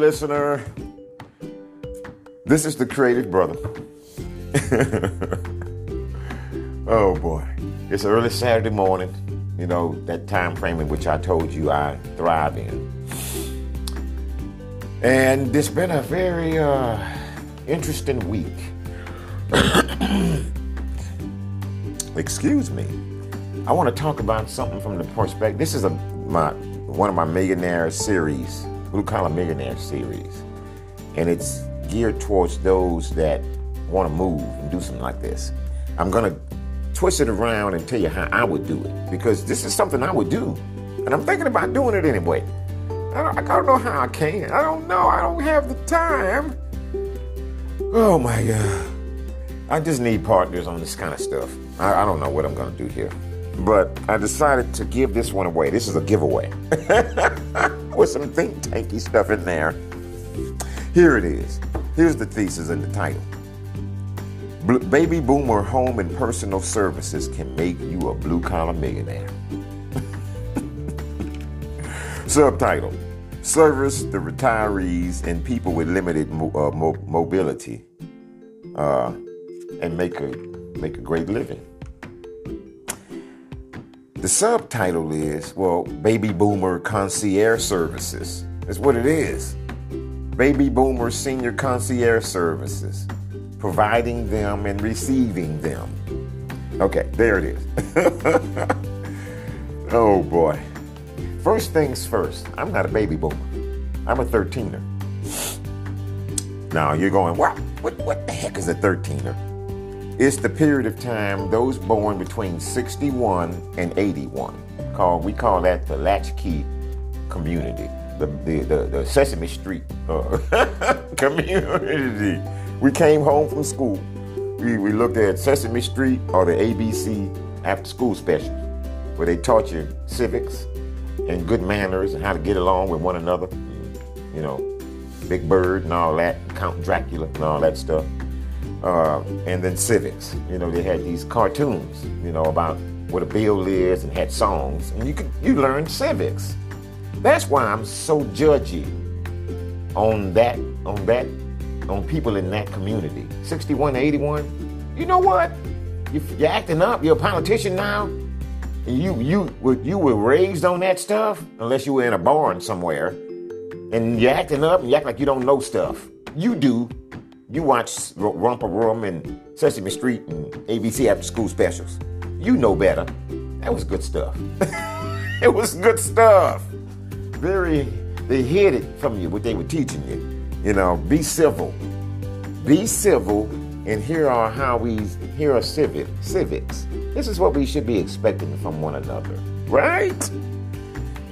listener. This is the creative brother. oh boy. It's early Saturday morning, you know, that time frame in which I told you I thrive in. And it's been a very uh, interesting week. Excuse me. I want to talk about something from the perspective. This is a my one of my millionaire series, blue collar millionaire series, and it's geared towards those that want to move and do something like this. I'm gonna twist it around and tell you how I would do it because this is something I would do, and I'm thinking about doing it anyway. I don't, I don't know how I can. I don't know. I don't have the time. Oh my God. I just need partners on this kind of stuff. I, I don't know what I'm going to do here. But I decided to give this one away. This is a giveaway with some think tanky stuff in there. Here it is. Here's the thesis and the title. Baby boomer home and personal services can make you a blue collar millionaire. Subtitle Service the retirees and people with limited mo- uh, mo- mobility. Uh, and make a make a great living. The subtitle is, well, Baby Boomer Concierge Services. That's what it is. Baby Boomer Senior Concierge Services, providing them and receiving them. Okay, there it is. oh boy. First things first, I'm not a baby boomer. I'm a 13er. Now you're going, what? What, what the heck is a 13er? It's the period of time those born between 61 and 81. Call we call that the latchkey community, the the, the, the Sesame Street uh, community. We came home from school. We, we looked at Sesame Street or the ABC after school specials, where they taught you civics and good manners and how to get along with one another. You know, Big Bird and all that, Count Dracula and all that stuff uh, and then civics. You know, they had these cartoons, you know, about what a bill is and had songs, and you could you learned civics. That's why I'm so judgy on that on that on people in that community. 61 to 81. You know what? You, you're acting up. You're a politician now. You you you were raised on that stuff, unless you were in a barn somewhere, and you're acting up and you act like you don't know stuff. You do. You watch Romper Room and Sesame Street and ABC after school specials. You know better. That was good stuff. it was good stuff. Very, they hid it from you, what they were teaching you. You know, be civil. Be civil, and here are how we, here are civic, civics. This is what we should be expecting from one another, right?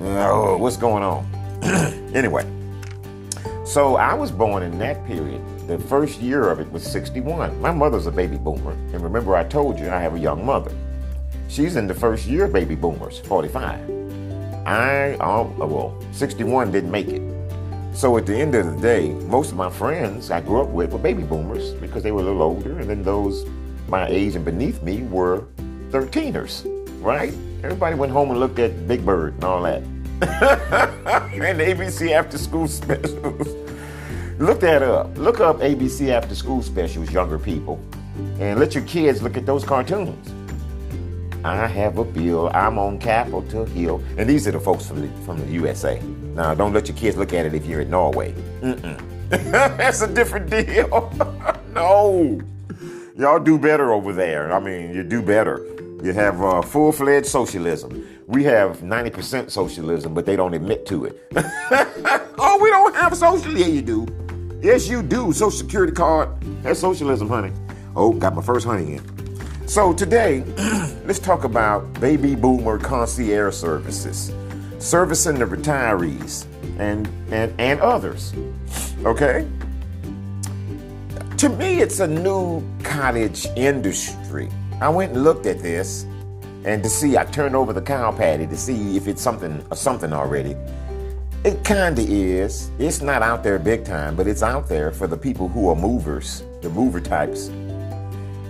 Oh, what's going on? anyway, so I was born in that period the first year of it was 61. My mother's a baby boomer. And remember, I told you I have a young mother. She's in the first year of baby boomers, 45. I, um, well, 61 didn't make it. So at the end of the day, most of my friends I grew up with were baby boomers because they were a little older. And then those my age and beneath me were 13ers, right? Everybody went home and looked at Big Bird and all that. and ABC after school specials. Look that up. Look up ABC after school specials, younger people, and let your kids look at those cartoons. I have a bill. I'm on Capitol Hill. And these are the folks from the, from the USA. Now, don't let your kids look at it if you're in Norway. That's a different deal. no. Y'all do better over there. I mean, you do better. You have uh, full fledged socialism. We have 90% socialism, but they don't admit to it. oh, we don't have socialism. Yeah, you do. Yes, you do. Social Security card. That's socialism, honey. Oh, got my first honey in. So today, let's talk about baby boomer concierge services, servicing the retirees and, and, and others. Okay? To me, it's a new cottage industry. I went and looked at this and to see, I turned over the cow patty to see if it's something something already. It kinda is. It's not out there big time, but it's out there for the people who are movers, the mover types.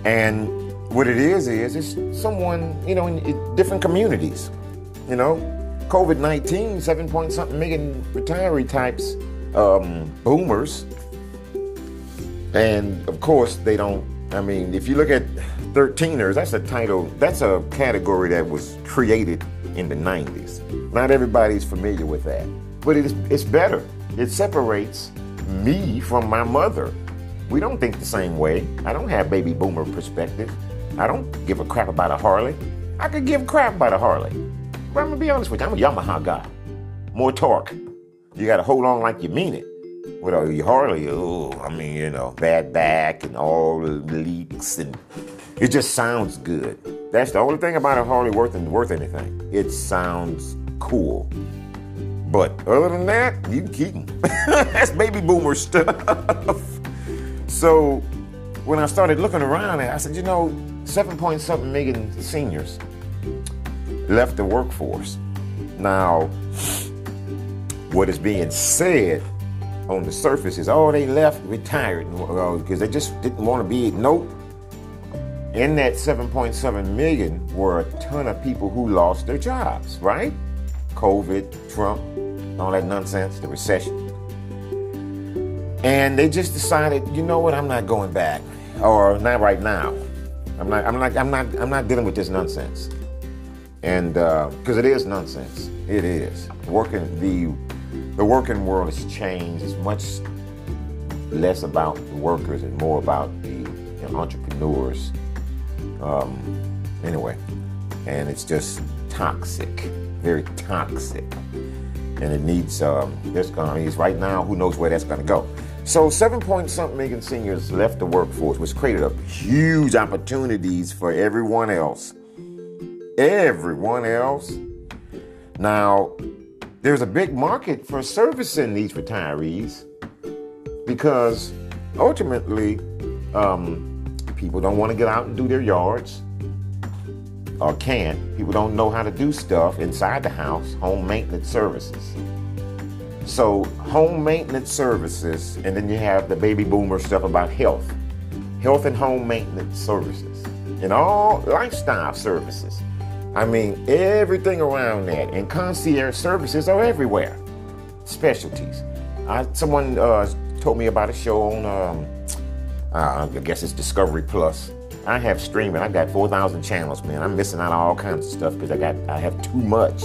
And what it is is it's someone, you know, in different communities. You know, COVID 19, seven point something million retiree types um, boomers, and of course they don't. I mean, if you look at 13ers, that's a title, that's a category that was created in the 90s. Not everybody's familiar with that, but it is, it's better. It separates me from my mother. We don't think the same way. I don't have baby boomer perspective. I don't give a crap about a Harley. I could give crap about a Harley. But I'm gonna be honest with you, I'm a Yamaha guy. More torque. You gotta hold on like you mean it. With a Harley, oh, I mean, you know, bad back and all the leaks and it just sounds good. That's the only thing about a Harley worth worth anything. It sounds cool. But other than that, you keep them. That's baby boomer stuff. so when I started looking around, I said, you know, seven point something million seniors left the workforce. Now, what is being said on the surface is, oh, they left retired because uh, they just didn't want to be. Nope. In that 7.7 million were a ton of people who lost their jobs, right? COVID, Trump, all that nonsense, the recession. And they just decided, you know what, I'm not going back. Or not right now. I'm not I'm not I'm not I'm not dealing with this nonsense. And because uh, it is nonsense. It is. Working the the working world has changed. It's much less about the workers and more about the you know, entrepreneurs. Um, anyway, and it's just toxic, very toxic and it needs um, this. Right now, who knows where that's going to go? So, seven point something million seniors left the workforce, which created a huge opportunities for everyone else. Everyone else. Now, there's a big market for servicing these retirees because ultimately, um, people don't want to get out and do their yards or can't. People don't know how to do stuff inside the house, home maintenance services. So, home maintenance services, and then you have the baby boomer stuff about health, health and home maintenance services, and all lifestyle services. I mean, everything around that, and concierge services are everywhere. Specialties. I, someone uh, told me about a show on, um, uh, I guess it's Discovery Plus I have streaming. I've got 4,000 channels, man. I'm missing out on all kinds of stuff because I got I have too much.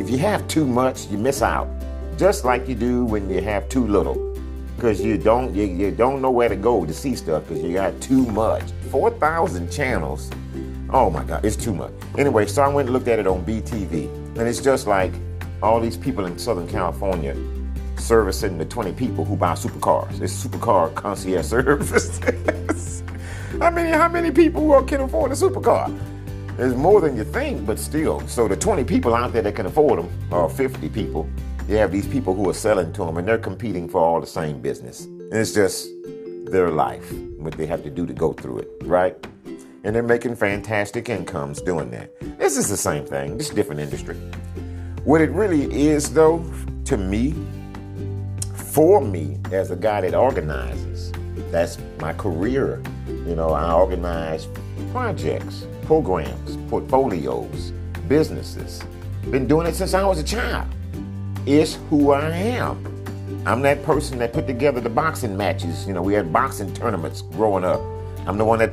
If you have too much, you miss out. Just like you do when you have too little. Because you don't you, you don't know where to go to see stuff because you got too much. 4,000 channels. Oh my God, it's too much. Anyway, so I went and looked at it on BTV. And it's just like all these people in Southern California servicing the 20 people who buy supercars. It's supercar concierge service. How many how many people can afford a supercar? There's more than you think, but still. So the 20 people out there that can afford them, or 50 people, you have these people who are selling to them, and they're competing for all the same business. And it's just their life, what they have to do to go through it, right? And they're making fantastic incomes doing that. This is the same thing, just different industry. What it really is, though, to me, for me, as a guy that organizes, that's my career you know, I organize projects, programs, portfolios, businesses. Been doing it since I was a child. It's who I am. I'm that person that put together the boxing matches. You know, we had boxing tournaments growing up. I'm the one that,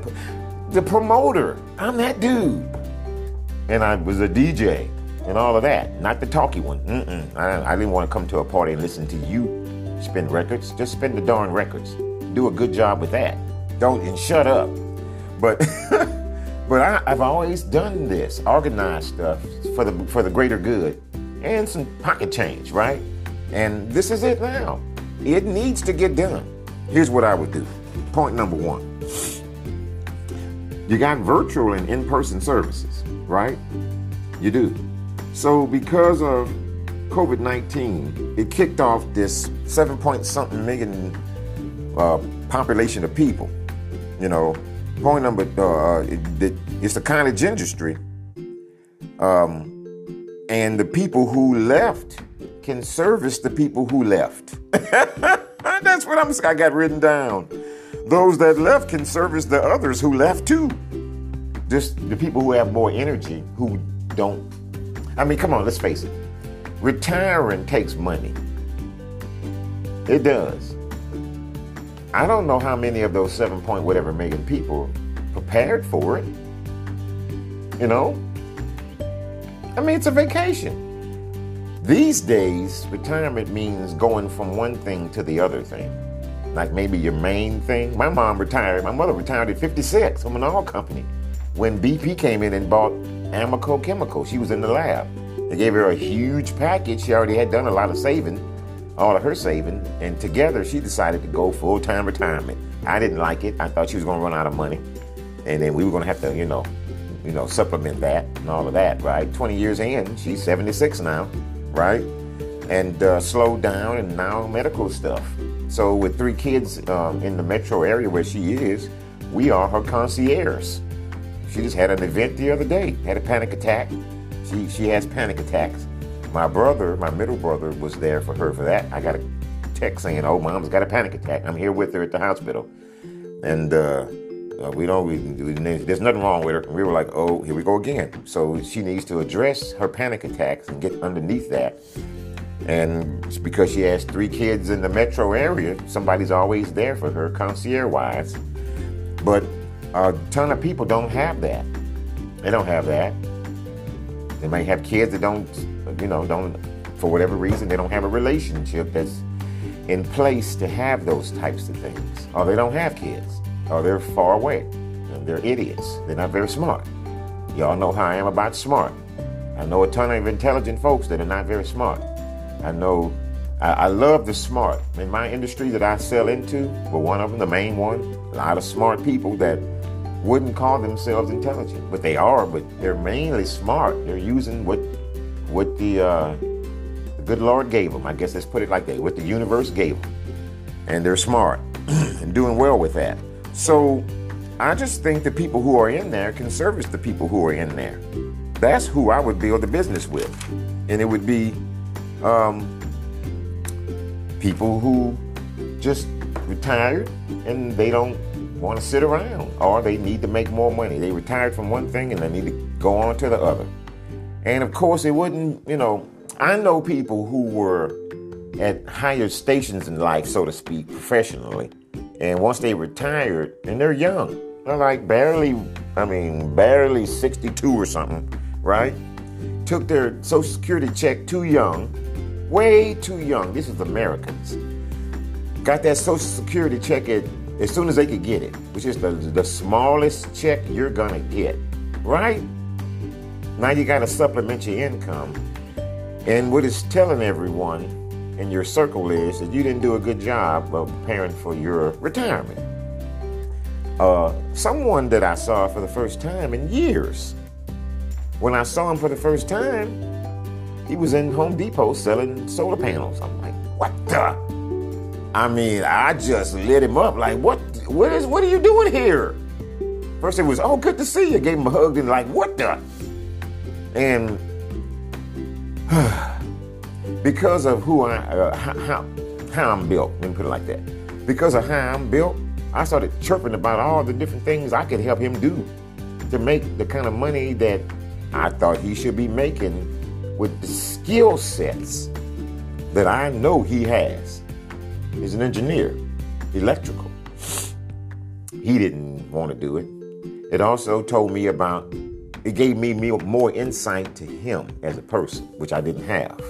the promoter. I'm that dude. And I was a DJ and all of that. Not the talky one. I, I didn't want to come to a party and listen to you spin records. Just spin the darn records. Do a good job with that don't and shut up. But but I, I've always done this, organized stuff for the for the greater good and some pocket change, right? And this is it now. It needs to get done. Here's what I would do. Point number one. You got virtual and in-person services, right? You do. So because of COVID-19, it kicked off this seven point something million uh, population of people you know, point number uh, it, it's the cottage industry, um, and the people who left can service the people who left. That's what I'm. I got written down. Those that left can service the others who left too. Just the people who have more energy, who don't. I mean, come on, let's face it. Retiring takes money. It does. I don't know how many of those seven point whatever million people prepared for it. You know? I mean, it's a vacation. These days, retirement means going from one thing to the other thing. Like maybe your main thing. My mom retired, my mother retired at 56 from an oil company. When BP came in and bought Amoco Chemical, she was in the lab. They gave her a huge package. She already had done a lot of saving, all of her saving, and together she decided to go full time retirement. I didn't like it. I thought she was going to run out of money, and then we were going to have to, you know, you know, supplement that and all of that. Right? 20 years in, she's 76 now, right? And uh, slowed down, and now medical stuff. So with three kids um, in the metro area where she is, we are her concierge. She just had an event the other day, had a panic attack, she she has panic attacks. My brother, my middle brother, was there for her for that. I got a text saying, "Oh, mom's got a panic attack. I'm here with her at the hospital," and uh, uh, we don't. We, there's nothing wrong with her. we were like, "Oh, here we go again." So she needs to address her panic attacks and get underneath that. And because she has three kids in the metro area, somebody's always there for her, concierge wise. But a ton of people don't have that. They don't have that. They might have kids that don't, you know, don't, for whatever reason, they don't have a relationship that's in place to have those types of things. Or they don't have kids. Or they're far away. And they're idiots. They're not very smart. Y'all know how I am about smart. I know a ton of intelligent folks that are not very smart. I know I, I love the smart. In my industry that I sell into, but one of them, the main one, a lot of smart people that wouldn't call themselves intelligent, but they are. But they're mainly smart. They're using what what the, uh, the good Lord gave them. I guess let's put it like that. What the universe gave them, and they're smart and doing well with that. So I just think the people who are in there can service the people who are in there. That's who I would build a business with, and it would be um, people who just retired and they don't want to sit around or they need to make more money. They retired from one thing and they need to go on to the other. And of course, it wouldn't, you know, I know people who were at higher stations in life, so to speak, professionally. And once they retired, and they're young, they're like barely, I mean, barely 62 or something, right? Took their Social Security check too young, way too young. This is Americans. Got that Social Security check at as soon as they could get it, which is the, the smallest check you're gonna get, right? Now you gotta supplement your income. And what it's telling everyone in your circle is that you didn't do a good job of preparing for your retirement. Uh, someone that I saw for the first time in years, when I saw him for the first time, he was in Home Depot selling solar panels. I'm like, what the? I mean, I just lit him up. Like, what? What is? What are you doing here? First, it was, oh, good to see you. Gave him a hug and like, what the? And because of who I, uh, how, how I'm built, let me put it like that. Because of how I'm built, I started chirping about all the different things I could help him do to make the kind of money that I thought he should be making with the skill sets that I know he has. He's an engineer, electrical. He didn't want to do it. It also told me about, it gave me more insight to him as a person, which I didn't have.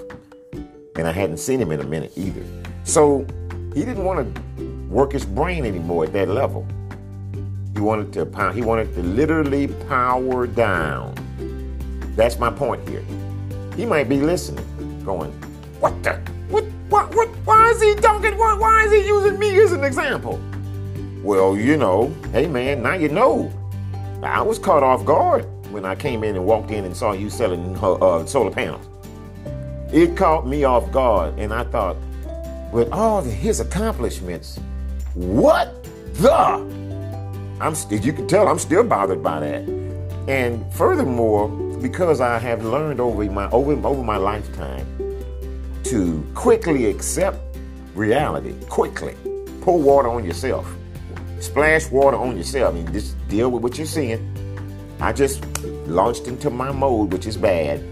And I hadn't seen him in a minute either. So he didn't want to work his brain anymore at that level. He wanted to he wanted to literally power down. That's my point here. He might be listening, going, What the? What what, why is he talking? Why, why is he using me as an example? Well, you know, hey man, now you know. I was caught off guard when I came in and walked in and saw you selling uh, solar panels. It caught me off guard, and I thought, with all his accomplishments, what the? I'm, as you can tell, I'm still bothered by that. And furthermore, because I have learned over my over over my lifetime to quickly accept reality, quickly. Pour water on yourself. Splash water on yourself and just deal with what you're seeing. I just launched into my mode, which is bad,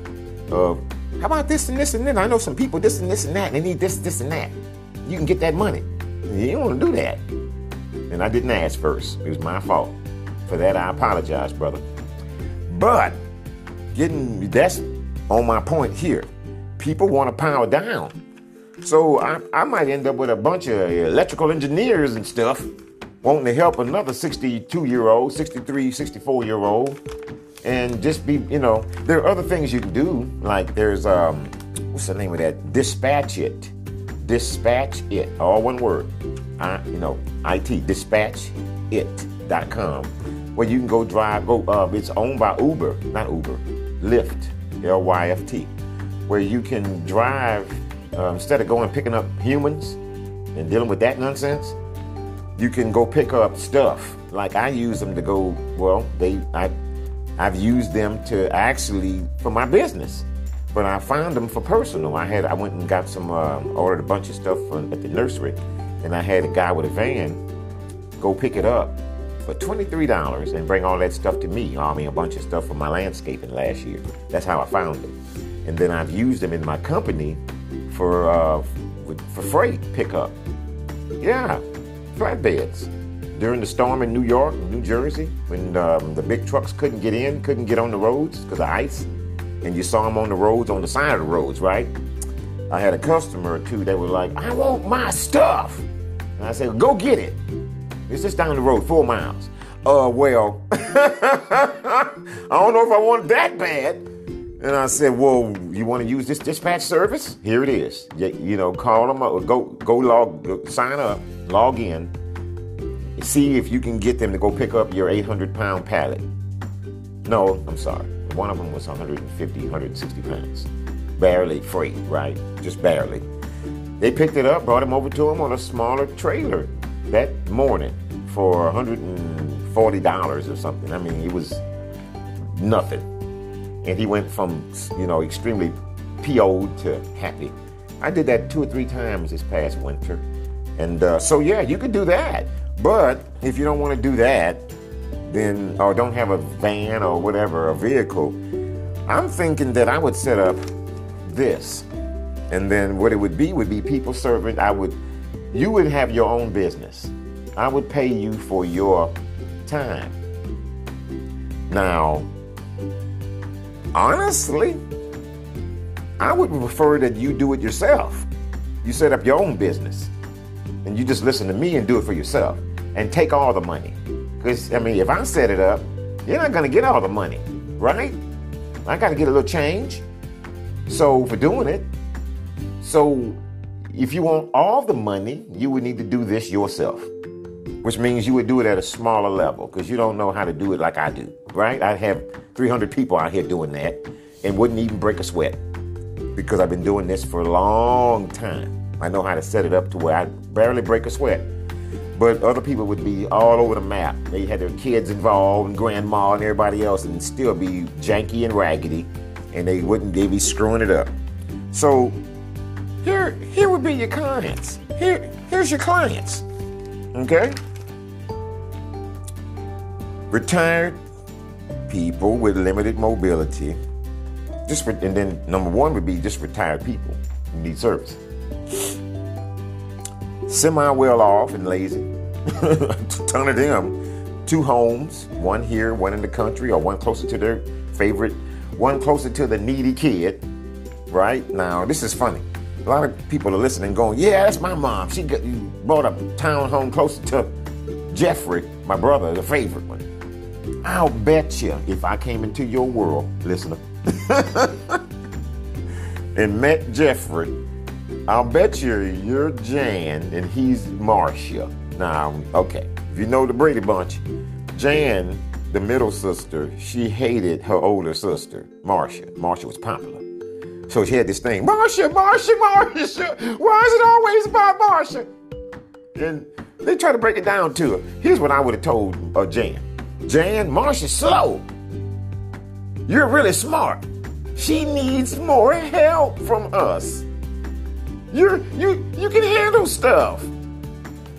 of how about this and this and that? I know some people this and this and that, and they need this, this and that. you can get that money. You don't want to do that. And I didn't ask first. It was my fault. For that, I apologize, brother. But getting that's on my point here. People want to power down. So I, I might end up with a bunch of electrical engineers and stuff wanting to help another 62 year old, 63, 64 year old, and just be, you know, there are other things you can do. Like there's, um, what's the name of that? Dispatch it. Dispatch it. All one word. I, you know, IT, dispatchit.com, where you can go drive, go, uh, it's owned by Uber, not Uber, Lyft, L Y F T, where you can drive, uh, instead of going picking up humans and dealing with that nonsense, you can go pick up stuff. Like I use them to go, well, they, I, I've used them to actually, for my business but I found them for personal. I had I went and got some uh, ordered a bunch of stuff from, at the nursery, and I had a guy with a van go pick it up for $23 and bring all that stuff to me. I mean, a bunch of stuff for my landscaping last year. That's how I found them. And then I've used them in my company for, uh, for freight pickup. Yeah, flatbeds. During the storm in New York, New Jersey, when um, the big trucks couldn't get in, couldn't get on the roads because of ice, and you saw them on the roads, on the side of the roads, right? I had a customer or two that were like, I want my stuff. And I said, go get it. It's just down the road, four miles. Uh, well, I don't know if I want that bad. And I said, well, you want to use this dispatch service? Here it is. You, you know, call them up, go, go log, sign up, log in, see if you can get them to go pick up your 800 pound pallet. No, I'm sorry. One of them was 150, 160 pounds. Barely freight, right? Just barely. They picked it up, brought him over to him on a smaller trailer that morning for $140 or something. I mean, it was nothing. And he went from, you know, extremely PO'd to happy. I did that two or three times this past winter. And uh, so, yeah, you could do that. But if you don't want to do that, then, or don't have a van or whatever, a vehicle, I'm thinking that I would set up this and then what it would be would be people serving. I would, you would have your own business. I would pay you for your time. Now, honestly, I would prefer that you do it yourself. You set up your own business and you just listen to me and do it for yourself and take all the money. Because, I mean, if I set it up, you're not going to get all the money, right? I got to get a little change. So, for doing it, so if you want all the money, you would need to do this yourself, which means you would do it at a smaller level because you don't know how to do it like I do, right? I'd have 300 people out here doing that and wouldn't even break a sweat because I've been doing this for a long time. I know how to set it up to where I barely break a sweat. But other people would be all over the map. They had their kids involved and grandma and everybody else and still be janky and raggedy and they wouldn't—they'd be screwing it up. So here, here would be your clients. Here, here's your clients. Okay? Retired people with limited mobility. Just and then number one would be just retired people who need service. Semi well off and lazy. a ton of them. Two homes, one here, one in the country, or one closer to their favorite, one closer to the needy kid. Right? Now, this is funny a lot of people are listening going, yeah, that's my mom. She got, bought a townhome closer to Jeffrey, my brother, the favorite one. I'll bet you if I came into your world, listener, and met Jeffrey, I'll bet you you're Jan and he's Marcia. Now, okay, if you know the Brady Bunch, Jan, the middle sister, she hated her older sister, Marcia. Marcia was popular. So she had this thing, Marcia, Marcia, Marcia, Why is it always about Marcia? And they try to break it down to her. Here's what I would have told uh, Jan. Jan, Marcia's slow. You're really smart. She needs more help from us. You're you you can handle stuff,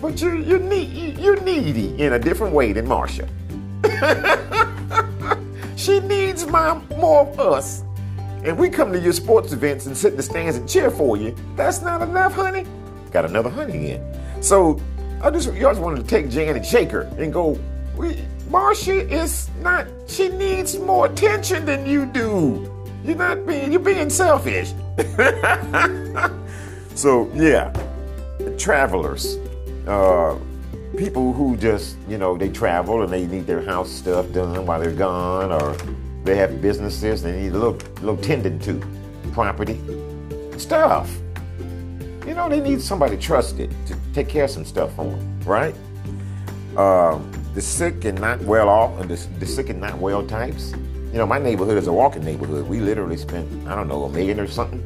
but you're you're, you're needy in a different way than Marcia. she needs my more of us and we come to your sports events and sit in the stands and cheer for you, that's not enough, honey. got another honey in. So I just, you just wanted to take Jan and shake her and go, Marcia is not, she needs more attention than you do. You're not being, you're being selfish. so, yeah, travelers, uh, people who just, you know, they travel and they need their house stuff done while they're gone, or they have businesses they need a little, little tending to, property, stuff. You know, they need somebody trusted to take care of some stuff for them, right? Uh, the sick and not well off, and the, the sick and not well types. You know, my neighborhood is a walking neighborhood. We literally spent, I don't know, a million or something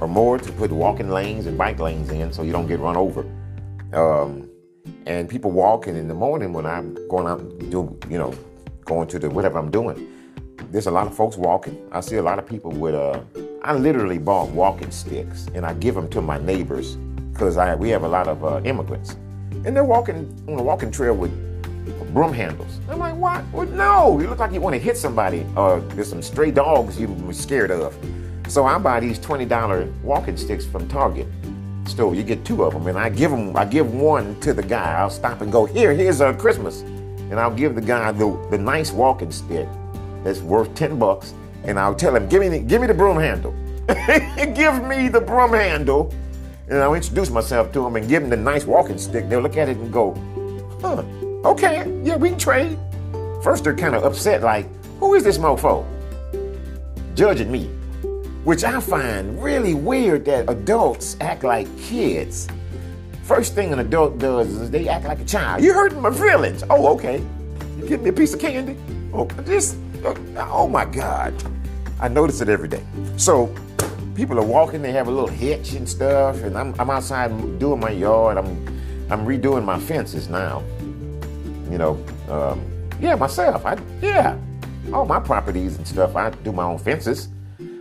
or more to put walking lanes and bike lanes in so you don't get run over. Um, and people walking in the morning when I'm going out do you know going to the whatever I'm doing. There's a lot of folks walking. I see a lot of people with uh I literally bought walking sticks and I give them to my neighbors because I we have a lot of uh, immigrants and they're walking on a walking trail with broom handles. I'm like, what? Well, no, you look like you want to hit somebody or there's some stray dogs you were scared of. So I buy these $20 walking sticks from Target store. You get two of them, and I give them. I give one to the guy. I'll stop and go. Here, here's a Christmas, and I'll give the guy the, the nice walking stick that's worth ten bucks, and I'll tell him, give me, give me the broom handle. give me the broom handle, and I'll introduce myself to him and give him the nice walking stick. They'll look at it and go, huh, okay, yeah, we can trade. First, they're kind of upset, like, who is this mofo? Judging me which I find really weird that adults act like kids. First thing an adult does is they act like a child. You hurting my feelings. Oh, okay. You give me a piece of candy. Oh, this. Oh, oh my God. I notice it every day. So people are walking. They have a little hitch and stuff, and I'm, I'm outside doing my yard. I'm I'm redoing my fences now. You know, um, yeah, myself. I yeah, all my properties and stuff. I do my own fences.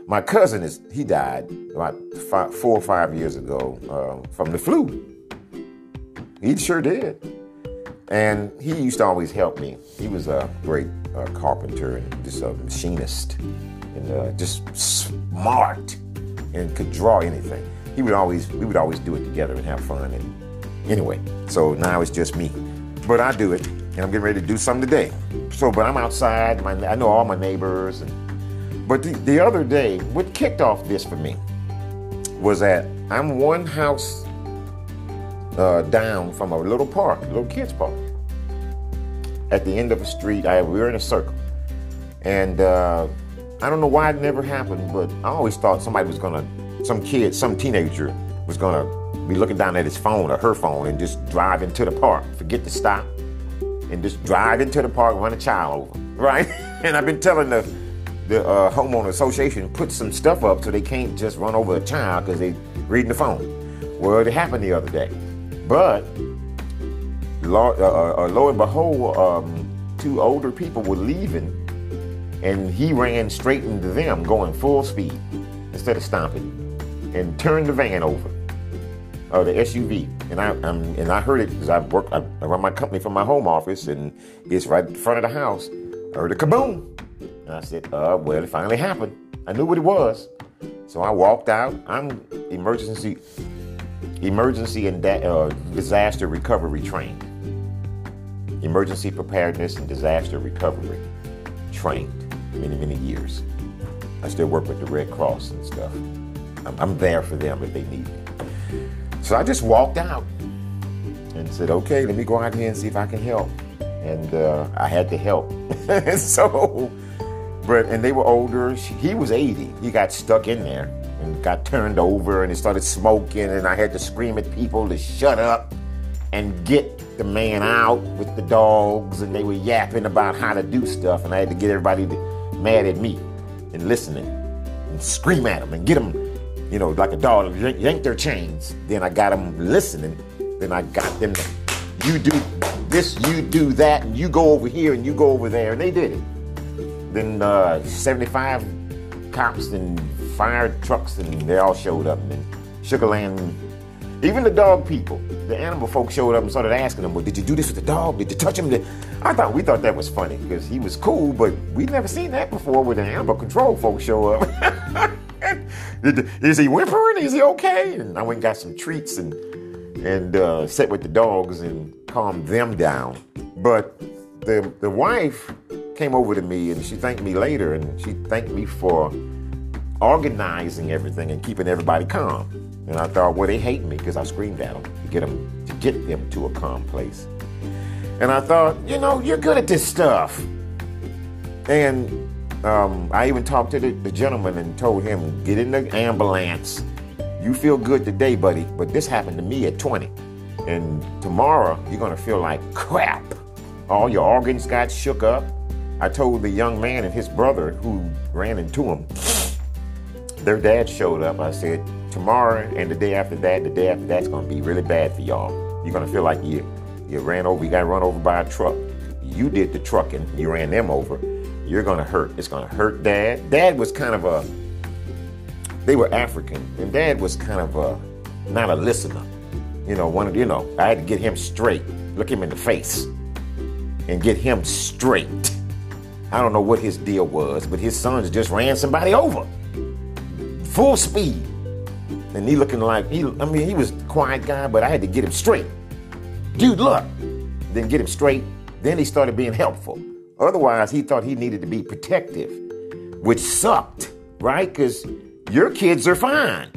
My cousin is he died about five, four or five years ago uh, from the flu. He sure did, and he used to always help me. He was a great uh, carpenter and just a machinist, and uh, just smart and could draw anything. He would always we would always do it together and have fun. And anyway, so now it's just me, but I do it, and I'm getting ready to do something today. So, but I'm outside. My, I know all my neighbors and but the, the other day, what kicked off this for me was that I'm one house uh, down from a little park, a little kids park. At the end of a street, I, we were in a circle. And uh, I don't know why it never happened, but I always thought somebody was gonna, some kid, some teenager was gonna be looking down at his phone or her phone and just drive into the park, forget to stop, and just drive into the park, run a child over, right? and I've been telling the the uh, homeowner association put some stuff up so they can't just run over a child because they reading the phone. Well, it happened the other day, but lo, uh, uh, uh, lo and behold, um, two older people were leaving, and he ran straight into them, going full speed instead of stopping, and turned the van over, uh, the SUV. And I um, and I heard it because I work, I, I run my company from my home office, and it's right in front of the house. I heard a kaboom. And I said, uh, well, it finally happened. I knew what it was. So I walked out. I'm emergency emergency and da- uh, disaster recovery trained. Emergency preparedness and disaster recovery trained many, many years. I still work with the Red Cross and stuff. I'm, I'm there for them if they need me. So I just walked out and said, okay, let me go out here and see if I can help. And uh, I had to help. so but and they were older. He was 80. He got stuck in there and got turned over and he started smoking and I had to scream at people to shut up and get the man out with the dogs and they were yapping about how to do stuff and I had to get everybody mad at me and listening and scream at them and get them, you know, like a dog, yank their chains. Then I got them listening. Then I got them you do this, you do that, and you go over here and you go over there. And they did it. Then uh, 75 cops and fire trucks, and they all showed up. And Sugar Land, even the dog people, the animal folks showed up and started asking them, "Well, did you do this with the dog? Did you touch him?" I thought we thought that was funny because he was cool, but we'd never seen that before when the animal control folks show up. is he whimpering? Is he okay? And I went and got some treats and and uh, sit with the dogs and calmed them down. But the the wife came over to me and she thanked me later, and she thanked me for organizing everything and keeping everybody calm. And I thought, well, they hate me because I screamed at them to get them to get them to a calm place. And I thought, you know, you're good at this stuff. And um, I even talked to the, the gentleman and told him, get in the ambulance. You feel good today, buddy, but this happened to me at 20. And tomorrow, you're going to feel like crap. All your organs got shook up. I told the young man and his brother who ran into him, their dad showed up. I said, tomorrow and the day after that, the day after that's going to be really bad for y'all. You're going to feel like you, you ran over, you got run over by a truck. You did the trucking, you ran them over. You're going to hurt. It's going to hurt dad. Dad was kind of a, they were African, and dad was kind of a, not a listener. You know, one of, you know, I had to get him straight, look him in the face, and get him straight. I don't know what his deal was, but his sons just ran somebody over. Full speed. And he looking like he I mean he was a quiet guy, but I had to get him straight. Dude, look. Then get him straight. Then he started being helpful. Otherwise, he thought he needed to be protective, which sucked, right? Because your kids are fine.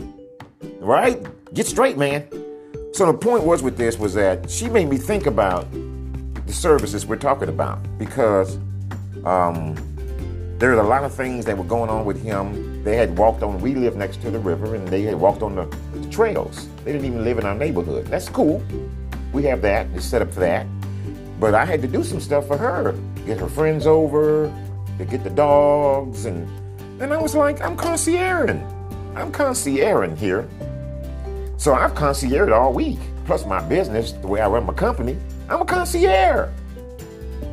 Right? Get straight, man. So the point was with this was that she made me think about the services we're talking about because um, there were a lot of things that were going on with him. They had walked on, we live next to the river, and they had walked on the, the trails. They didn't even live in our neighborhood. That's cool. We have that, it's set up for that. But I had to do some stuff for her, get her friends over, to get the dogs, and and I was like, I'm concierge. I'm concierge here. So I've concierged all week, plus my business, the way I run my company. I'm a concierge.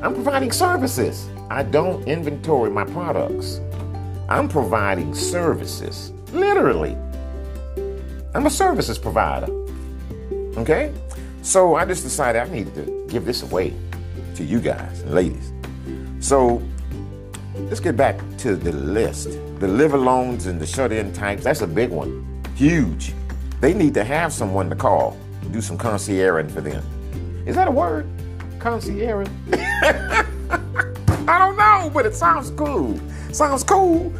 I'm providing services. I don't inventory my products. I'm providing services, literally. I'm a services provider. Okay? So I just decided I needed to give this away to you guys and ladies. So let's get back to the list. The live alones and the shut in types, that's a big one. Huge. They need to have someone to call, do some concierge for them. Is that a word? Concierge? I don't know, but it sounds cool. Sounds cool.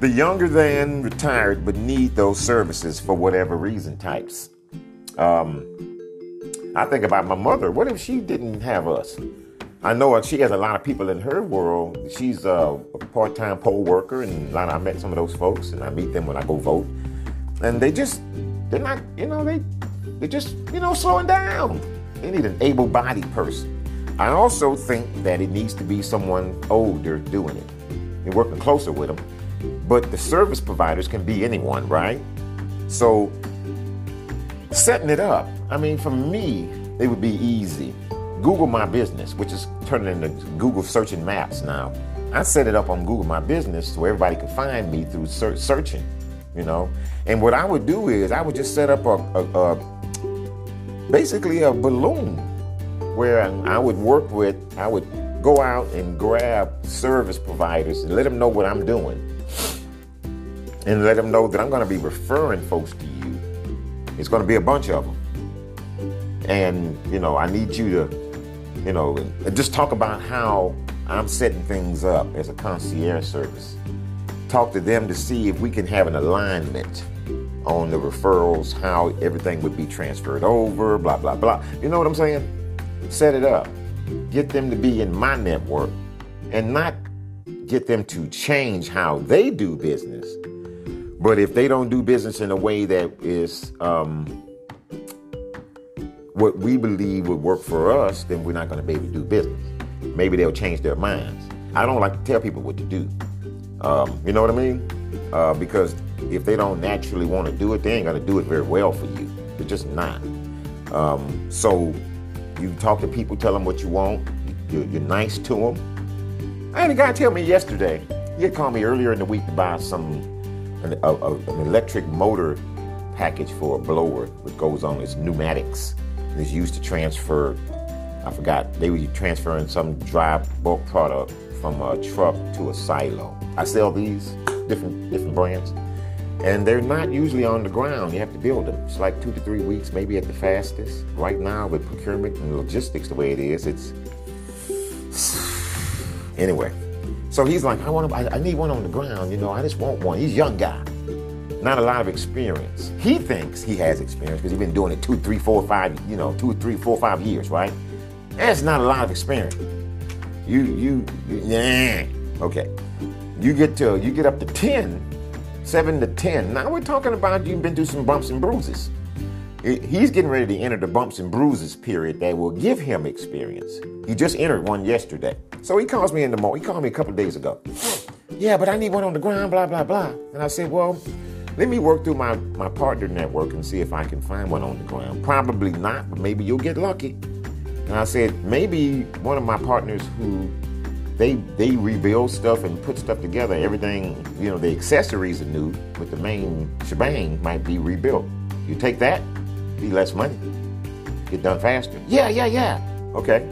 The younger than retired but need those services for whatever reason types. Um, I think about my mother. What if she didn't have us? I know she has a lot of people in her world. She's a part-time poll worker, and a lot of, I met some of those folks, and I meet them when I go vote, and they just they're not, you know, they they're just you know slowing down. They need an able-bodied person. I also think that it needs to be someone older doing it and working closer with them. But the service providers can be anyone, right? So setting it up. I mean, for me, it would be easy. Google My Business, which is turning into Google searching maps now. I set it up on Google My Business so everybody could find me through searching, you know. And what I would do is I would just set up a, a, a basically a balloon where I would work with, I would go out and grab service providers and let them know what I'm doing. And let them know that I'm going to be referring folks to you. It's going to be a bunch of them. And, you know, I need you to, you know, just talk about how I'm setting things up as a concierge service. Talk to them to see if we can have an alignment on the referrals, how everything would be transferred over, blah, blah, blah. You know what I'm saying? Set it up. Get them to be in my network and not get them to change how they do business. But if they don't do business in a way that is um, what we believe would work for us, then we're not going to be able to do business. Maybe they'll change their minds. I don't like to tell people what to do. Um, you know what I mean? Uh, because if they don't naturally want to do it, they ain't going to do it very well for you. They're just not. Um, so you talk to people, tell them what you want. You're, you're nice to them. I had a guy tell me yesterday. He had called me earlier in the week to buy some an, a, a, an electric motor package for a blower, which goes on its pneumatics. It's used to transfer. I forgot they were transferring some dry bulk product from a truck to a silo. I sell these different different brands, And they're not usually on the ground. You have to build them. It's like two to three weeks, maybe at the fastest. Right now, with procurement and logistics the way it is, it's anyway. So he's like, I want I, I need one on the ground. You know, I just want one. He's a young guy, not a lot of experience. He thinks he has experience because he's been doing it two, three, four, five, you know, two, three, four, five years, right? That's not a lot of experience. You, you, you yeah. Okay. You get to, you get up to 10 seven to 10. Now we're talking about you've been through some bumps and bruises. He's getting ready to enter the bumps and bruises period that will give him experience. He just entered one yesterday. So he calls me in the morning. He called me a couple days ago. Yeah, but I need one on the ground, blah, blah, blah. And I said, well, let me work through my, my partner network and see if I can find one on the ground. Probably not, but maybe you'll get lucky. And I said, maybe one of my partners who they they rebuild stuff and put stuff together. Everything, you know, the accessories are new, but the main shebang might be rebuilt. You take that, be less money, get done faster. Yeah, yeah, yeah. Okay.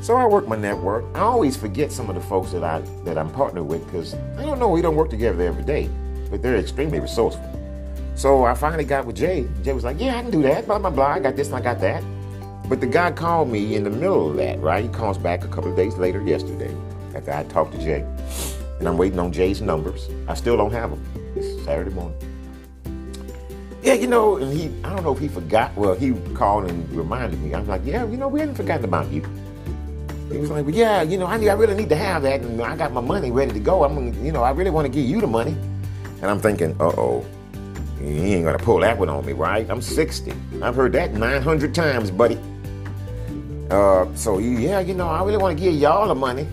So I work my network. I always forget some of the folks that I that I'm partnered with because I don't know we don't work together every day, but they're extremely resourceful. So I finally got with Jay. Jay was like, "Yeah, I can do that. Blah blah blah. I got this and I got that." But the guy called me in the middle of that. Right? He calls back a couple of days later, yesterday after I talked to Jay. And I'm waiting on Jay's numbers. I still don't have them. It's Saturday morning. Yeah, you know, and he, I don't know if he forgot. Well, he called and reminded me. I'm like, yeah, you know, we hadn't forgotten about you. He was like, well, yeah, you know, I, need, I really need to have that, and I got my money ready to go. I'm, you know, I really want to give you the money. And I'm thinking, uh oh, he ain't gonna pull that one on me, right? I'm 60. I've heard that 900 times, buddy. Uh, so yeah, you know, I really want to give y'all the money.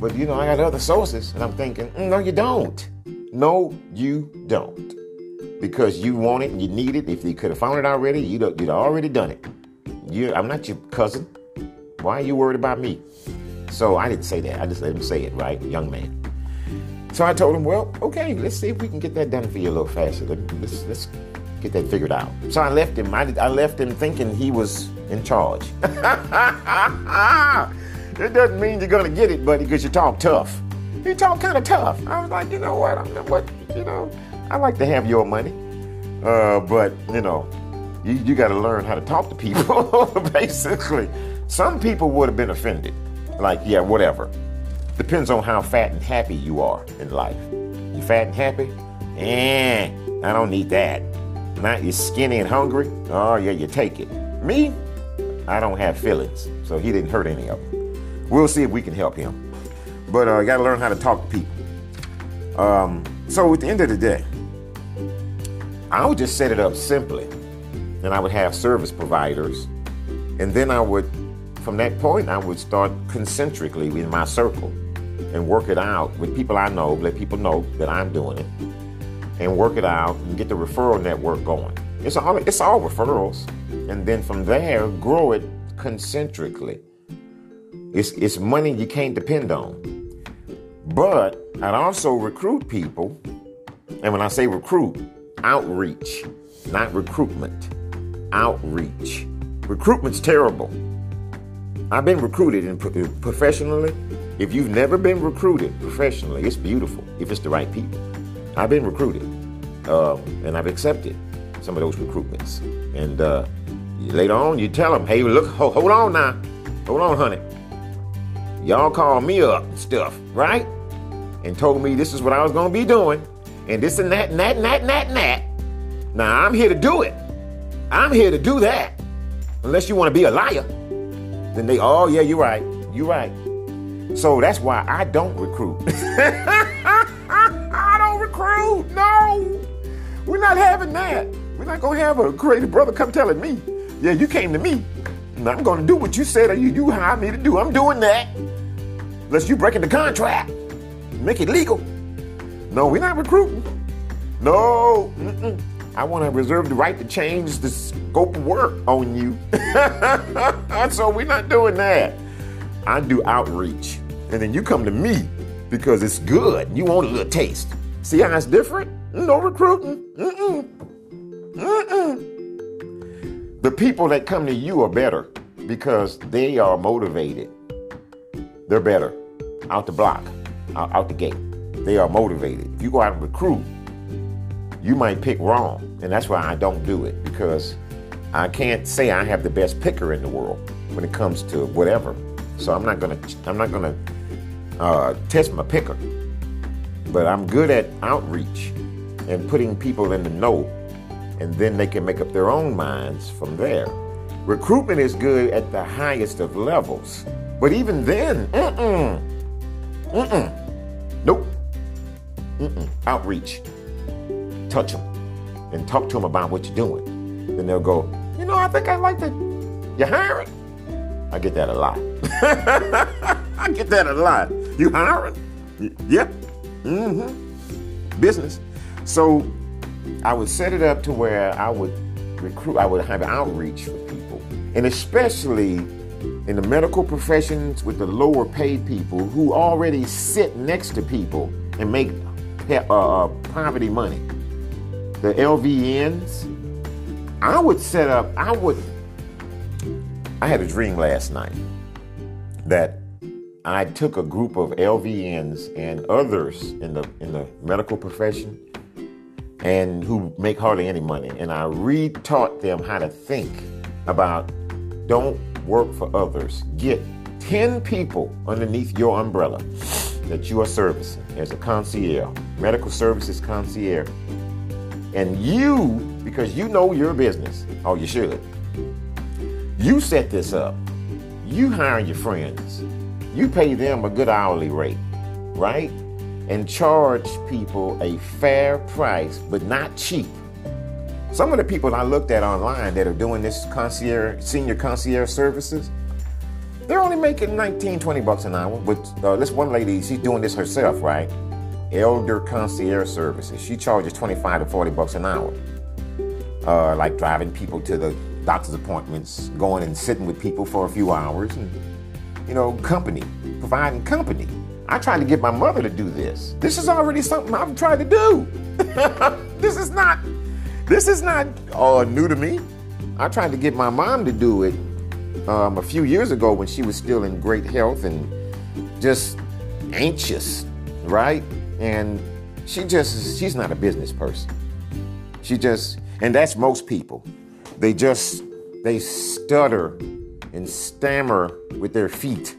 But you know, I got other sources, and I'm thinking, mm, no, you don't. No, you don't. Because you want it and you need it. If you could have found it already, you'd, you'd already done it. You, I'm not your cousin. Why are you worried about me? So I didn't say that. I just let him say it, right? Young man. So I told him, well, okay, let's see if we can get that done for you a little faster. Let's, let's get that figured out. So I left him. I, I left him thinking he was in charge. It doesn't mean you're gonna get it, buddy, because you talk tough. You talk kind of tough. I was like, you know what? I'm what you know. I like to have your money, uh, but you know, you, you got to learn how to talk to people. basically, some people would have been offended. Like, yeah, whatever. Depends on how fat and happy you are in life. You fat and happy? Eh, I don't need that. Not you skinny and hungry? Oh yeah, you take it. Me, I don't have feelings, so he didn't hurt any of them. We'll see if we can help him. But I uh, got to learn how to talk to people. Um, so at the end of the day, I would just set it up simply. And I would have service providers. And then I would, from that point, I would start concentrically in my circle and work it out with people I know, let people know that I'm doing it, and work it out and get the referral network going. It's all, it's all referrals. And then from there, grow it concentrically. It's, it's money you can't depend on. But I'd also recruit people. And when I say recruit, outreach, not recruitment. Outreach. Recruitment's terrible. I've been recruited in, professionally. If you've never been recruited professionally, it's beautiful if it's the right people. I've been recruited, uh, and I've accepted some of those recruitments. And uh, later on, you tell them, "Hey, look, hold, hold on now, hold on, honey. Y'all called me up and stuff, right? And told me this is what I was gonna be doing, and this and that and that and that and that and that. Now I'm here to do it. I'm here to do that. Unless you want to be a liar. Then they, oh yeah, you're right. You're right. So that's why I don't recruit. I don't recruit. No. We're not having that. We're not gonna have a crazy brother come telling me, yeah, you came to me. And I'm gonna do what you said or you, you hired me to do. I'm doing that unless you breaking the contract, make it legal. No, we're not recruiting. No, mm-mm. I want to reserve the right to change the scope of work on you. so we're not doing that. I do outreach, and then you come to me because it's good. You want a little taste. See how it's different? No recruiting. Mm-mm. Mm-mm. The people that come to you are better because they are motivated. They're better out the block, out, out the gate. They are motivated. If you go out and recruit, you might pick wrong. And that's why I don't do it because I can't say I have the best picker in the world when it comes to whatever. So I'm not gonna I'm not gonna uh, test my picker. But I'm good at outreach and putting people in the know, and then they can make up their own minds from there. Recruitment is good at the highest of levels, but even then, mm-mm, mm-mm, nope, mm-mm. outreach, touch them, and talk to them about what you're doing. Then they'll go, you know, I think I like that. You're hiring. I get that a lot. I get that a lot. You hiring? Yep. Mm-hmm. Business. So I would set it up to where I would recruit, I would have outreach for people. And especially in the medical professions with the lower paid people who already sit next to people and make uh, poverty money. The LVNs, I would set up, I would, I had a dream last night that I took a group of LVNs and others in the in the medical profession and who make hardly any money and I retaught them how to think about don't work for others. Get 10 people underneath your umbrella that you are servicing as a concierge, medical services concierge. And you, because you know your business, or you should, you set this up. You hire your friends you pay them a good hourly rate, right? And charge people a fair price, but not cheap. Some of the people I looked at online that are doing this concierge, senior concierge services, they're only making 19, 20 bucks an hour. But uh, this one lady, she's doing this herself, right? Elder concierge services. She charges 25 to 40 bucks an hour. Uh, like driving people to the doctor's appointments, going and sitting with people for a few hours, and you know, company, providing company. I tried to get my mother to do this. This is already something I've tried to do. this is not, this is not uh, new to me. I tried to get my mom to do it um, a few years ago when she was still in great health and just anxious, right? And she just, she's not a business person. She just, and that's most people. They just, they stutter and stammer with their feet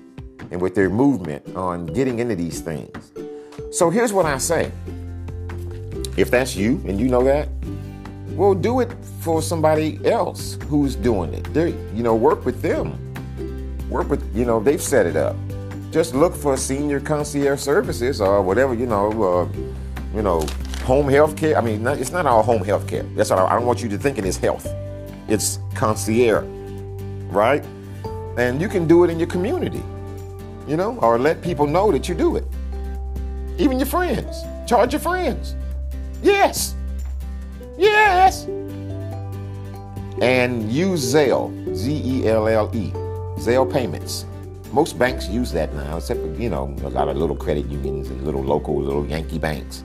and with their movement on getting into these things. So here's what I say if that's you and you know that, well, do it for somebody else who's doing it. They, you know, work with them. Work with, you know, they've set it up. Just look for senior concierge services or whatever, you know, uh, you know, home health care. I mean, not, it's not all home health care. That's what I, I don't want you to think it is health. It's concierge, right? And you can do it in your community, you know, or let people know that you do it. Even your friends. Charge your friends. Yes. Yes. And use Zelle, Z E L L E, Zelle payments. Most banks use that now, except for, you know, a lot of little credit unions and little local, little Yankee banks.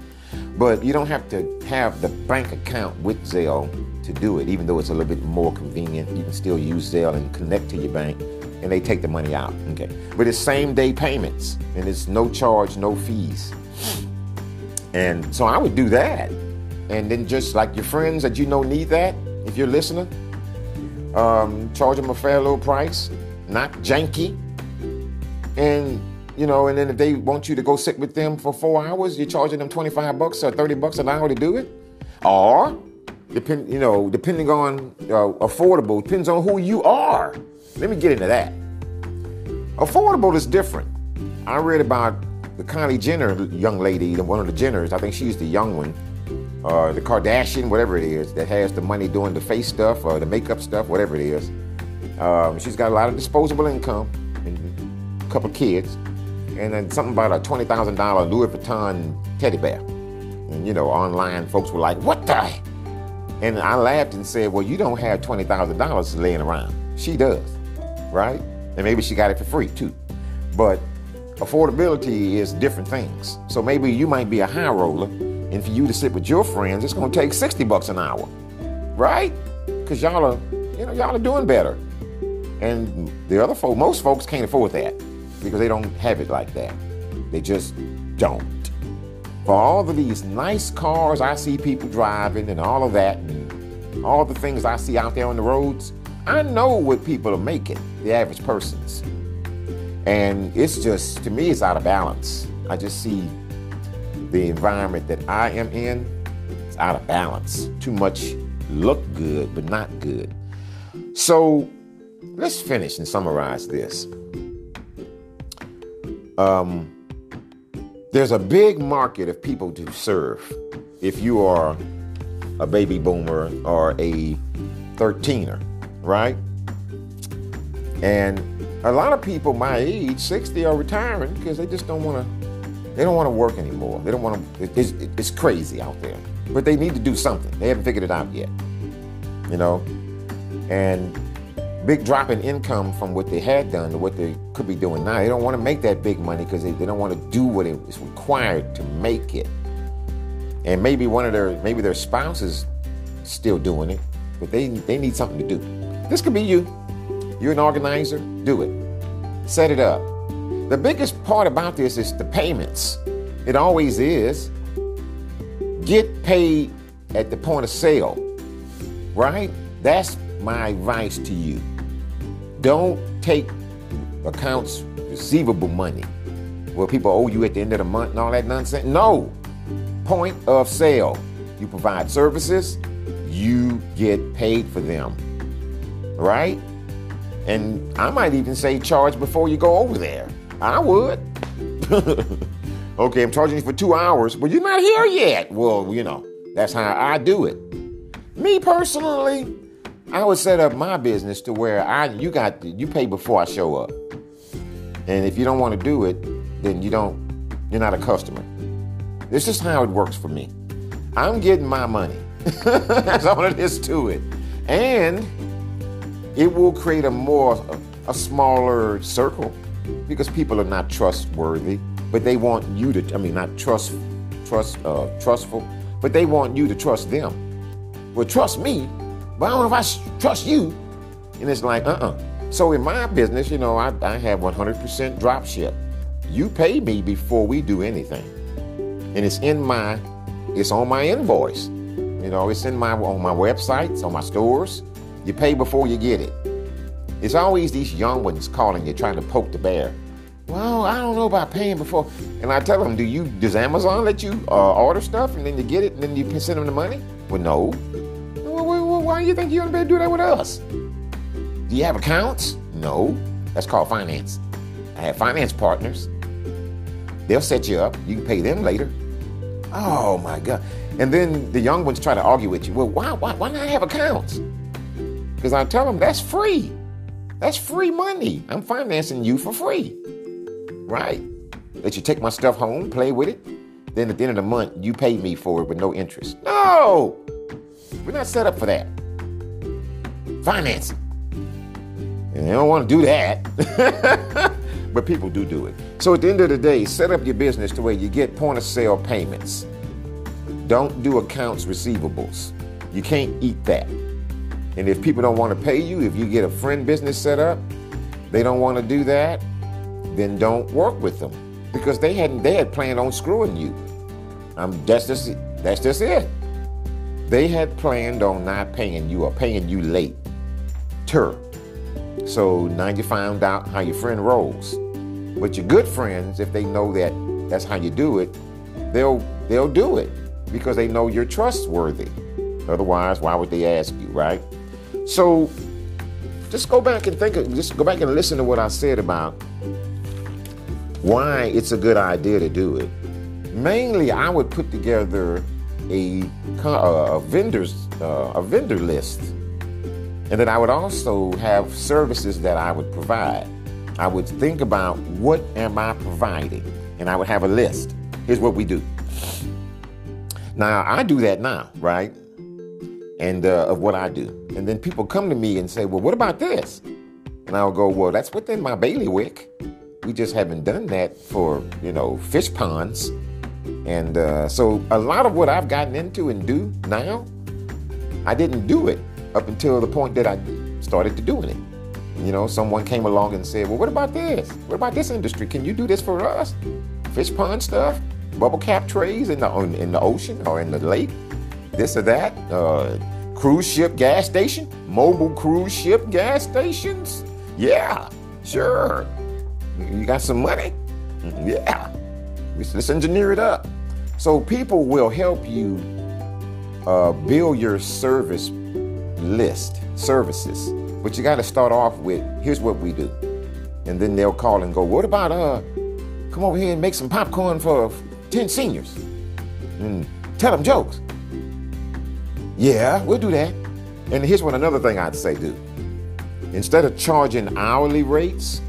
But you don't have to have the bank account with Zelle to do it, even though it's a little bit more convenient. You can still use Zelle and connect to your bank, and they take the money out. Okay, but it's same day payments, and it's no charge, no fees. And so I would do that, and then just like your friends that you know need that, if you're listening, um, charge them a fair little price, not janky, and you know, and then if they want you to go sit with them for four hours, you're charging them 25 bucks or 30 bucks an hour to do it. Or, depend, you know, depending on uh, affordable, depends on who you are. Let me get into that. Affordable is different. I read about the Kylie Jenner young lady, one of the Jenners, I think she's the young one, the Kardashian, whatever it is, that has the money doing the face stuff or the makeup stuff, whatever it is. Um, she's got a lot of disposable income and a couple kids and then something about a $20,000 Louis Vuitton teddy bear. And, you know, online folks were like, what the? And I laughed and said, well, you don't have $20,000 laying around. She does, right? And maybe she got it for free too. But affordability is different things. So maybe you might be a high roller, and for you to sit with your friends, it's gonna take 60 bucks an hour, right? Because y'all are, you know, y'all are doing better. And the other folk, most folks can't afford that because they don't have it like that. They just don't. for all of these nice cars I see people driving and all of that, and all the things I see out there on the roads, I know what people are making, the average persons. And it's just, to me, it's out of balance. I just see the environment that I am in, it's out of balance. Too much look good, but not good. So let's finish and summarize this. Um, there's a big market of people to serve if you are a baby boomer or a 13er, right? And a lot of people my age, 60, are retiring because they just don't want to. They don't want to work anymore. They don't want to. It's, it's crazy out there, but they need to do something. They haven't figured it out yet, you know. And big drop in income from what they had done to what they could be doing now. They don't want to make that big money because they, they don't want to do what is required to make it. And maybe one of their maybe their spouse is still doing it, but they they need something to do. This could be you. You're an organizer, do it. Set it up. The biggest part about this is the payments. It always is. Get paid at the point of sale, right? That's my advice to you. Don't take accounts receivable money where people owe you at the end of the month and all that nonsense. No. Point of sale. You provide services, you get paid for them. Right? And I might even say charge before you go over there. I would. okay, I'm charging you for two hours, but you're not here yet. Well, you know, that's how I do it. Me personally, I would set up my business to where I you got you pay before I show up. And if you don't want to do it, then you don't you're not a customer. This is how it works for me. I'm getting my money. That's all it is to it. And it will create a more a, a smaller circle because people are not trustworthy, but they want you to I mean not trust trust uh, trustful, but they want you to trust them. Well, trust me, but I don't know if I trust you. And it's like, uh uh-uh. uh So in my business, you know, I, I have 100% drop ship. You pay me before we do anything. And it's in my, it's on my invoice. You know, it's in my, on my websites, on my stores. You pay before you get it. It's always these young ones calling you, trying to poke the bear. Well, I don't know about paying before. And I tell them, do you, does Amazon let you uh, order stuff and then you get it and then you send them the money? Well, no Well, why do you think you're gonna do that with us? Do you have accounts? No. That's called finance. I have finance partners. They'll set you up. You can pay them later. Oh my God. And then the young ones try to argue with you. Well, why, why, why not have accounts? Because I tell them that's free. That's free money. I'm financing you for free. Right. Let you take my stuff home, play with it. Then at the end of the month, you pay me for it with no interest. No! We're not set up for that financing. And they don't want to do that. but people do do it. So at the end of the day, set up your business to where you get point of sale payments. Don't do accounts receivables. You can't eat that. And if people don't want to pay you, if you get a friend business set up, they don't want to do that, then don't work with them because they hadn't they had planned on screwing you. Um, that's just that's just it. They had planned on not paying you or paying you late. So now you found out how your friend rolls. But your good friends, if they know that that's how you do it, they'll they'll do it because they know you're trustworthy. Otherwise, why would they ask you, right? So just go back and think just go back and listen to what I said about why it's a good idea to do it. Mainly, I would put together a, a vendors uh, a vendor list and then I would also have services that I would provide. I would think about what am I providing? And I would have a list. Here's what we do. Now, I do that now, right? And uh, of what I do. And then people come to me and say, well, what about this? And I'll go, well, that's within my bailiwick. We just haven't done that for, you know, fish ponds. And uh, so a lot of what I've gotten into and do now, I didn't do it up until the point that I started to doing it. You know, someone came along and said, Well, what about this? What about this industry? Can you do this for us? Fish pond stuff? bubble cap trays in the in the ocean or in the lake, this or that. Uh, cruise ship gas station, mobile cruise ship gas stations. Yeah, sure. You got some money? Yeah. Let's engineer it up. So people will help you uh, build your service list, services. But you got to start off with here's what we do. And then they'll call and go, what about uh, come over here and make some popcorn for 10 seniors and tell them jokes. Yeah, we'll do that. And here's what another thing I'd say do. Instead of charging hourly rates,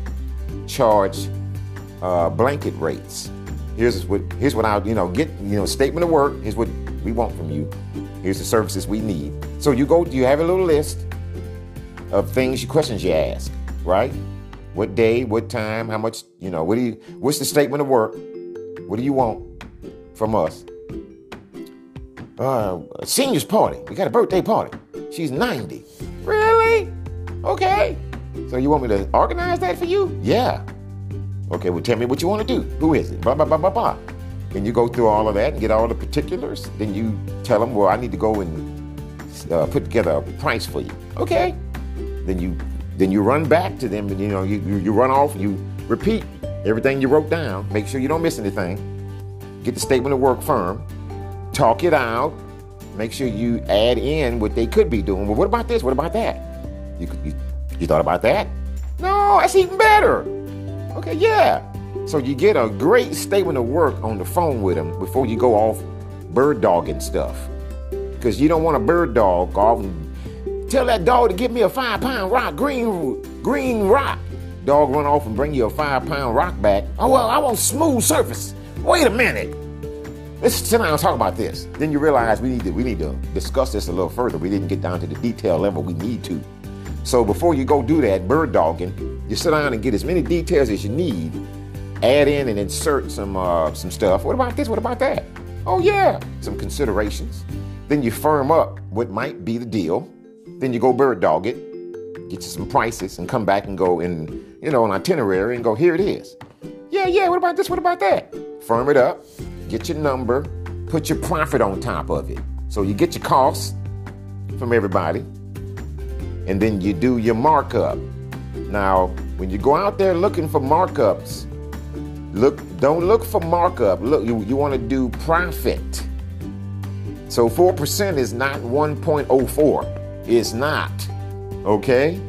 charge uh, blanket rates. Here's what here's what I'll you know get you know statement of work. Here's what we want from you. Here's the services we need. So you go you have a little list of things, questions you ask, right? What day, what time, how much you know? What do you? What's the statement of work? What do you want from us? Uh, seniors party. We got a birthday party. She's 90. Really? Okay. So you want me to organize that for you? Yeah. Okay, well, tell me what you want to do. Who is it? Blah, blah, blah, blah, blah. Then you go through all of that and get all the particulars. Then you tell them, well, I need to go and uh, put together a price for you. Okay. Then you then you run back to them and you know you, you, you run off. You repeat everything you wrote down. Make sure you don't miss anything. Get the statement of work firm. Talk it out. Make sure you add in what they could be doing. Well, what about this? What about that? You, you, you thought about that? No, that's even better. Okay, yeah. So you get a great statement of work on the phone with them before you go off bird dogging stuff. Because you don't want a bird dog off and tell that dog to give me a five pound rock, green, green rock. Dog run off and bring you a five pound rock back. Oh, well, I want smooth surface. Wait a minute. Let's sit down and talk about this. Then you realize we need to we need to discuss this a little further. We didn't get down to the detail level we need to. So before you go do that bird dogging, you sit down and get as many details as you need. Add in and insert some uh, some stuff. What about this? What about that? Oh yeah, some considerations. Then you firm up what might be the deal. Then you go bird dog it, get you some prices, and come back and go in, you know, an itinerary and go, here it is. Yeah, yeah, what about this? What about that? Firm it up, get your number, put your profit on top of it. So you get your costs from everybody, and then you do your markup. Now, when you go out there looking for markups, look don't look for markup. Look, you, you want to do profit. So 4% is not 1.04. It's not. Okay?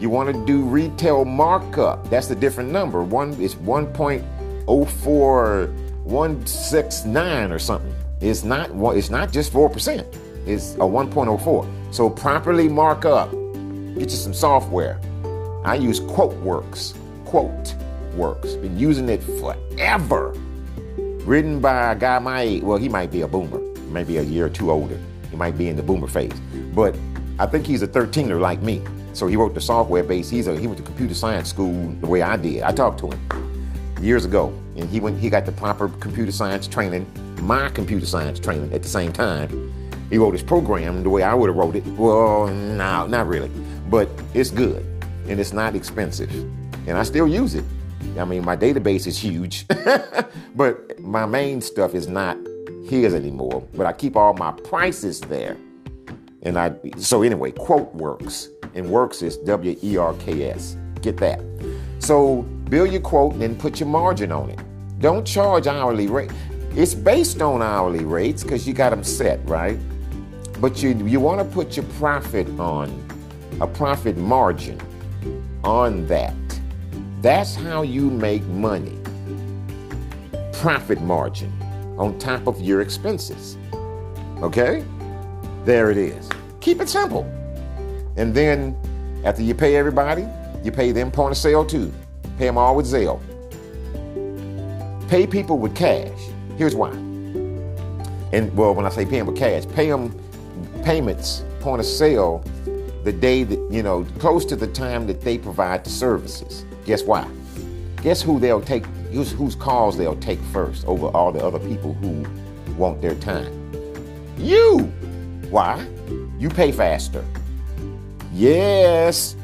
You want to do retail markup. That's the different number. One is 1.04169 or something. It's not it's not just 4%. It's a 1.04. So properly mark up Get you some software. I use QuoteWerks. Quote Werks. Been using it forever. Written by a guy my age. Well, he might be a boomer. Maybe a year or two older. He might be in the boomer phase. But I think he's a 13er like me. So he wrote the software base. He's a, he went to computer science school the way I did. I talked to him years ago, and he went. He got the proper computer science training, my computer science training at the same time. He wrote his program the way I would have wrote it. Well, no, not really but it's good and it's not expensive. And I still use it. I mean, my database is huge, but my main stuff is not his anymore. But I keep all my prices there. And I, so anyway, QuoteWerks. And works is W E R K S. Get that. So build your quote and then put your margin on it. Don't charge hourly rate. It's based on hourly rates because you got them set, right? But you you want to put your profit on a profit margin on that. That's how you make money. Profit margin on top of your expenses. Okay? There it is. Keep it simple. And then after you pay everybody, you pay them point of sale too. Pay them all with Zelle. Pay people with cash. Here's why. And well, when I say pay them with cash, pay them payments, point of sale the day that, you know, close to the time that they provide the services. Guess why? Guess who they'll take, whose, whose calls they'll take first over all the other people who want their time? You! Why? You pay faster. Yes.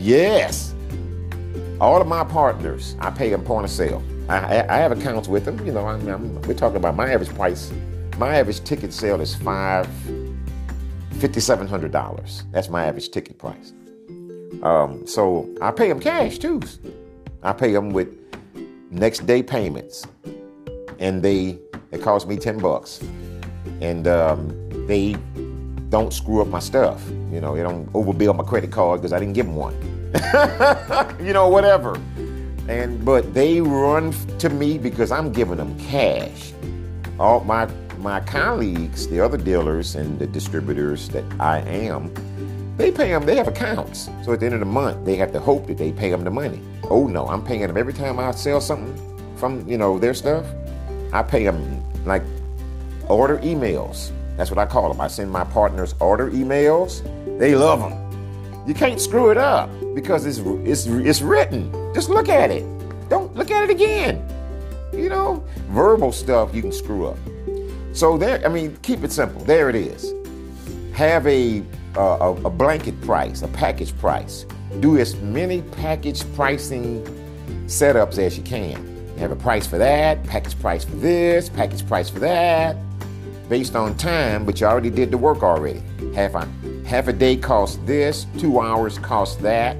Yes. All of my partners, I pay them point of sale. I, I have accounts with them. You know, I'm, we're talking about my average price. My average ticket sale is five fifty-seven hundred dollars. That's my average ticket price. Um, so I pay them cash too. I pay them with next day payments, and they it cost me ten bucks, and um, they don't screw up my stuff. You know, they don't overbill my credit card because I didn't give them one. you know, whatever. And but they run to me because I'm giving them cash. All my my colleagues, the other dealers and the distributors that I am, they pay them. They have accounts. So at the end of the month, they have to hope that they pay them the money. Oh no, I'm paying them every time I sell something from you know their stuff. I pay them like order emails. That's what I call them. I send my partners order emails. They love them. You can't screw it up because it's it's it's written. Just look at it. Don't look at it again. You know, verbal stuff you can screw up. So there, I mean, keep it simple. There it is. Have a a, a blanket price, a package price. Do as many package pricing setups as you can. Have a price for that, package price for this, package price for that, based on time, but you already did the work already. Half a half a day costs this, two hours costs that,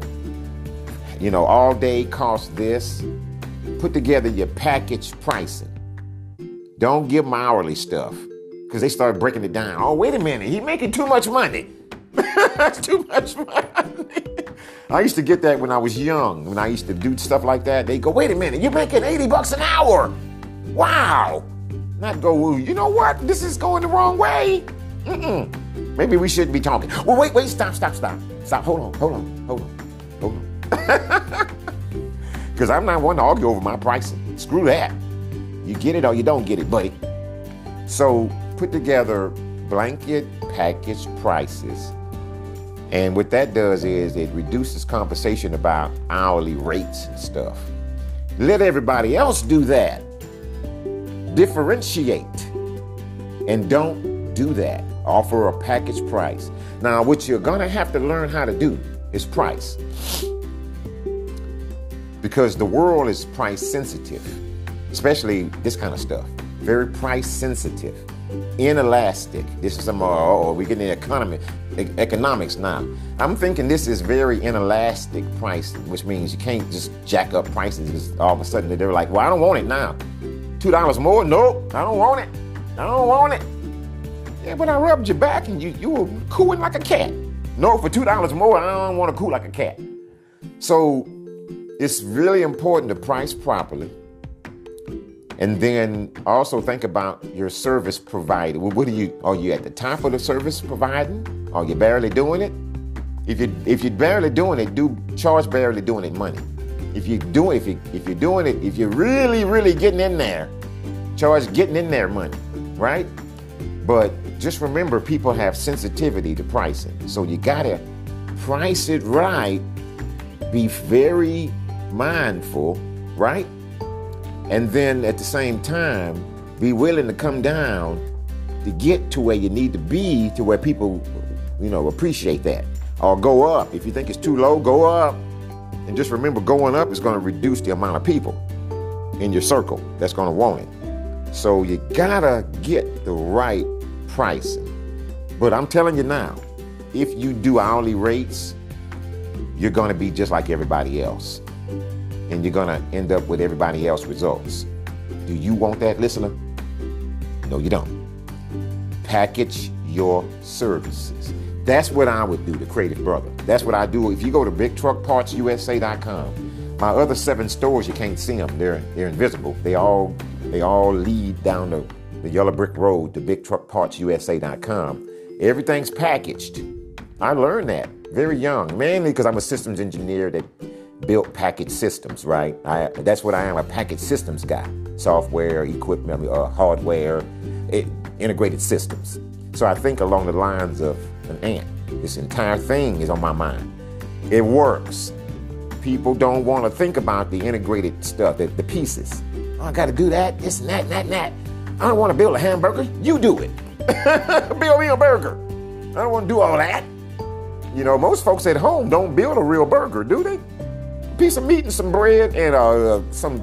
you know, all day costs this. Put together your package pricing. Don't give them hourly stuff because they start breaking it down. Oh, wait a minute, he's making too much money. That's too much money. I used to get that when I was young. When I used to do stuff like that, they go, wait a minute, you're making 80 bucks an hour. Wow. Not go, you know what? This is going the wrong way. Mm-mm. Maybe we shouldn't be talking. Well, wait, wait, stop, stop, stop. Stop. Hold on, hold on, hold on, hold on. Because I'm not one to argue over my pricing. Screw that. You get it or you don't get it, buddy. So put together blanket package prices. And what that does is it reduces conversation about hourly rates and stuff. Let everybody else do that. Differentiate. And don't do that offer a package price. Now, what you're going to have to learn how to do is price. Because the world is price sensitive, especially this kind of stuff. Very price sensitive, inelastic. This is some, oh, we get in economy, economics now. I'm thinking this is very inelastic pricing, which means you can't just jack up prices all of a sudden they're like, well, I don't want it now. $2 more? Nope, I don't want it. I don't want it. Yeah, but I rubbed your back and you, you were cooing like a cat. No, for $2 more, I don't want to coo like a cat. So it's really important to price properly. And then also think about your service provider. What are you? Are you at the top of the service providing? Are you barely doing it? If you if you're barely doing it, do charge barely doing it money. If you do if you if you're doing it, if you're really really getting in there, charge getting in there money, right? But just remember, people have sensitivity to pricing. So you gotta price it right, be very mindful, right? And then at the same time, be willing to come down to get to where you need to be to where people, you know, appreciate that. Or go up. If you think it's too low, go up. And just remember, going up is going to reduce the amount of people in your circle that's going to want it. So you gotta get the right pricing. But I'm telling you now, if you do hourly rates, you're going to be just like everybody else. And you're to end up with everybody else results. Do you want that, listener? No, you don't. Package your services. That's what I would do, the creative brother. That's what I do. If you go to bigtruckpartsusa.com, my other seven stores you can't see them. They're they're invisible. They all they all lead down the the yellow brick road to bigtruckpartsusa.com. Everything's packaged. I learned that very young, mainly because I'm a systems engineer that built package systems, right? I, that's what I am, a package systems guy. Software, equipment, uh, hardware, it, integrated systems. So I think along the lines of an ant. This entire thing is on my mind. It works. People don't want to think about the integrated stuff, the, the pieces. Oh, I got to do that, this and that, and that, and that. I don't want to build a hamburger. You do it. build me a burger. I don't want to do all that. You know, most folks at home don't build a real burger, do they? Piece of meat and some bread and uh, some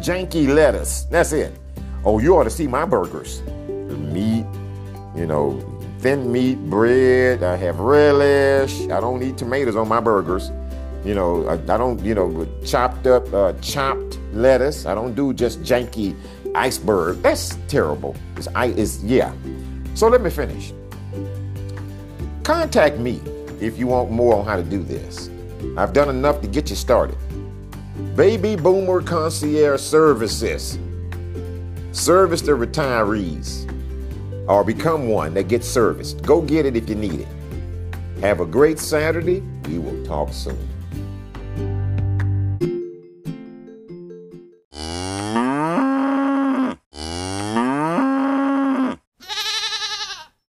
janky lettuce. That's it. Oh, you ought to see my burgers. Meat, you know, thin meat, bread. I have relish. I don't eat tomatoes on my burgers. You know, I, I don't, you know, chopped up, uh, chopped lettuce. I don't do just janky iceberg. That's terrible. It's, I, it's, yeah. So let me finish. Contact me if you want more on how to do this. I've done enough to get you started. Baby Boomer Concierge Services. Service the retirees or become one that gets serviced. Go get it if you need it. Have a great Saturday. We will talk soon.